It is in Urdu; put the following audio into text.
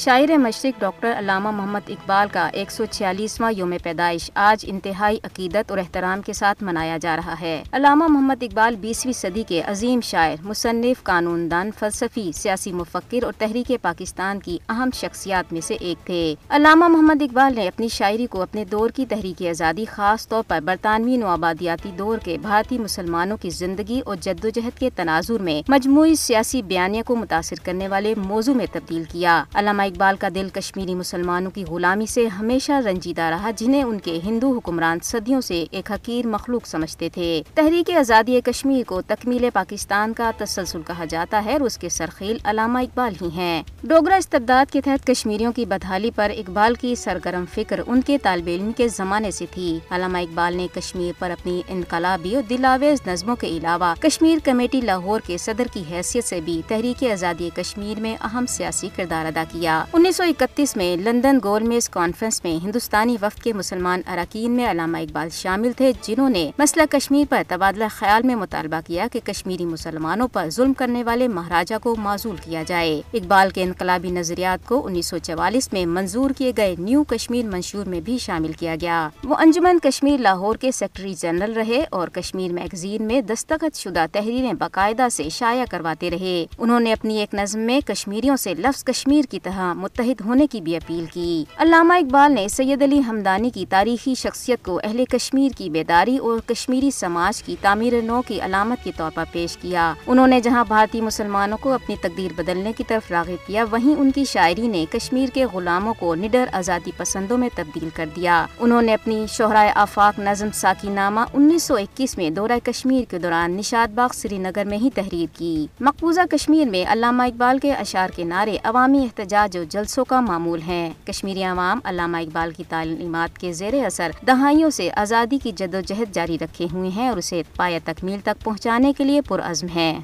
شاعر مشرق ڈاکٹر علامہ محمد اقبال کا ایک سو چھیالیسواں یوم پیدائش آج انتہائی عقیدت اور احترام کے ساتھ منایا جا رہا ہے۔ علامہ محمد اقبال بیسویں صدی کے عظیم شاعر، مصنف قانون دان فلسفی، سیاسی مفکر اور تحریک پاکستان کی اہم شخصیات میں سے ایک تھے۔ علامہ محمد اقبال نے اپنی شاعری کو اپنے دور کی تحریک آزادی، خاص طور پر برطانوی نوآبادیاتی دور کے بھارتی مسلمانوں کی زندگی اور جدوجہد کے تناظر میں مجموعی سیاسی بیانیہ کو متاثر کرنے والے موضوع میں تبدیل کیا۔ علامہ اقبال کا دل کشمیری مسلمانوں کی غلامی سے ہمیشہ رنجیدہ رہا، جنہیں ان کے ہندو حکمران صدیوں سے ایک حقیر مخلوق سمجھتے تھے۔ تحریک آزادی کشمیر کو تکمیل پاکستان کا تسلسل کہا جاتا ہے اور اس کے سرخیل علامہ اقبال ہی ہیں۔ ڈوگرا استبداد کے تحت کشمیریوں کی بدحالی پر اقبال کی سرگرم فکر ان کے طالب علم کے زمانے سے تھی۔ علامہ اقبال نے کشمیر پر اپنی انقلابی اور دلاویز نظموں کے علاوہ کشمیر کمیٹی لاہور کے صدر کی حیثیت سے بھی تحریک آزادی کشمیر میں اہم سیاسی کردار ادا کیا۔ انیس سو اکتیس میں لندن گول میز کانفرنس میں ہندوستانی وفد کے مسلمان اراکین میں علامہ اقبال شامل تھے، جنہوں نے مسئلہ کشمیر پر تبادلہ خیال میں مطالبہ کیا کہ کشمیری مسلمانوں پر ظلم کرنے والے مہاراجا کو معذول کیا جائے۔ اقبال کے انقلابی نظریات کو انیس سو چوالیس میں منظور کیے گئے نیو کشمیر منشور میں بھی شامل کیا گیا۔ وہ انجمن کشمیر لاہور کے سیکرٹری جنرل رہے اور کشمیر میگزین میں دستخط شدہ تحریریں باقاعدہ سے شائع کرواتے رہے۔ انہوں نے اپنی ایک نظم میں کشمیریوں سے لفظ کشمیر کی طرح متحد ہونے کی بھی اپیل کی۔ علامہ اقبال نے سید علی ہمدانی کی تاریخی شخصیت کو اہل کشمیر کی بیداری اور کشمیری سماج کی تعمیر نو کی علامت کے طور پر پیش کیا۔ انہوں نے جہاں بھارتی مسلمانوں کو اپنی تقدیر بدلنے کی طرف راغب کیا، وہیں ان کی شاعری نے کشمیر کے غلاموں کو نڈر آزادی پسندوں میں تبدیل کر دیا۔ انہوں نے اپنی شہرائے آفاق نظم ساکی نامہ انیس سو اکیس میں دورہ کشمیر کے دوران نشاد باغ سری نگر میں ہی تحریر کی۔ مقبوضہ کشمیر میں علامہ اقبال کے اشعار کے نعرے عوامی احتجاج جو جلسوں کا معمول ہیں۔ کشمیری عوام علامہ اقبال کی تعلیمات کے زیر اثر دہائیوں سے آزادی کی جد و جہد جاری رکھے ہوئے ہیں اور اسے پایا تکمیل تک پہنچانے کے لیے پرعزم ہیں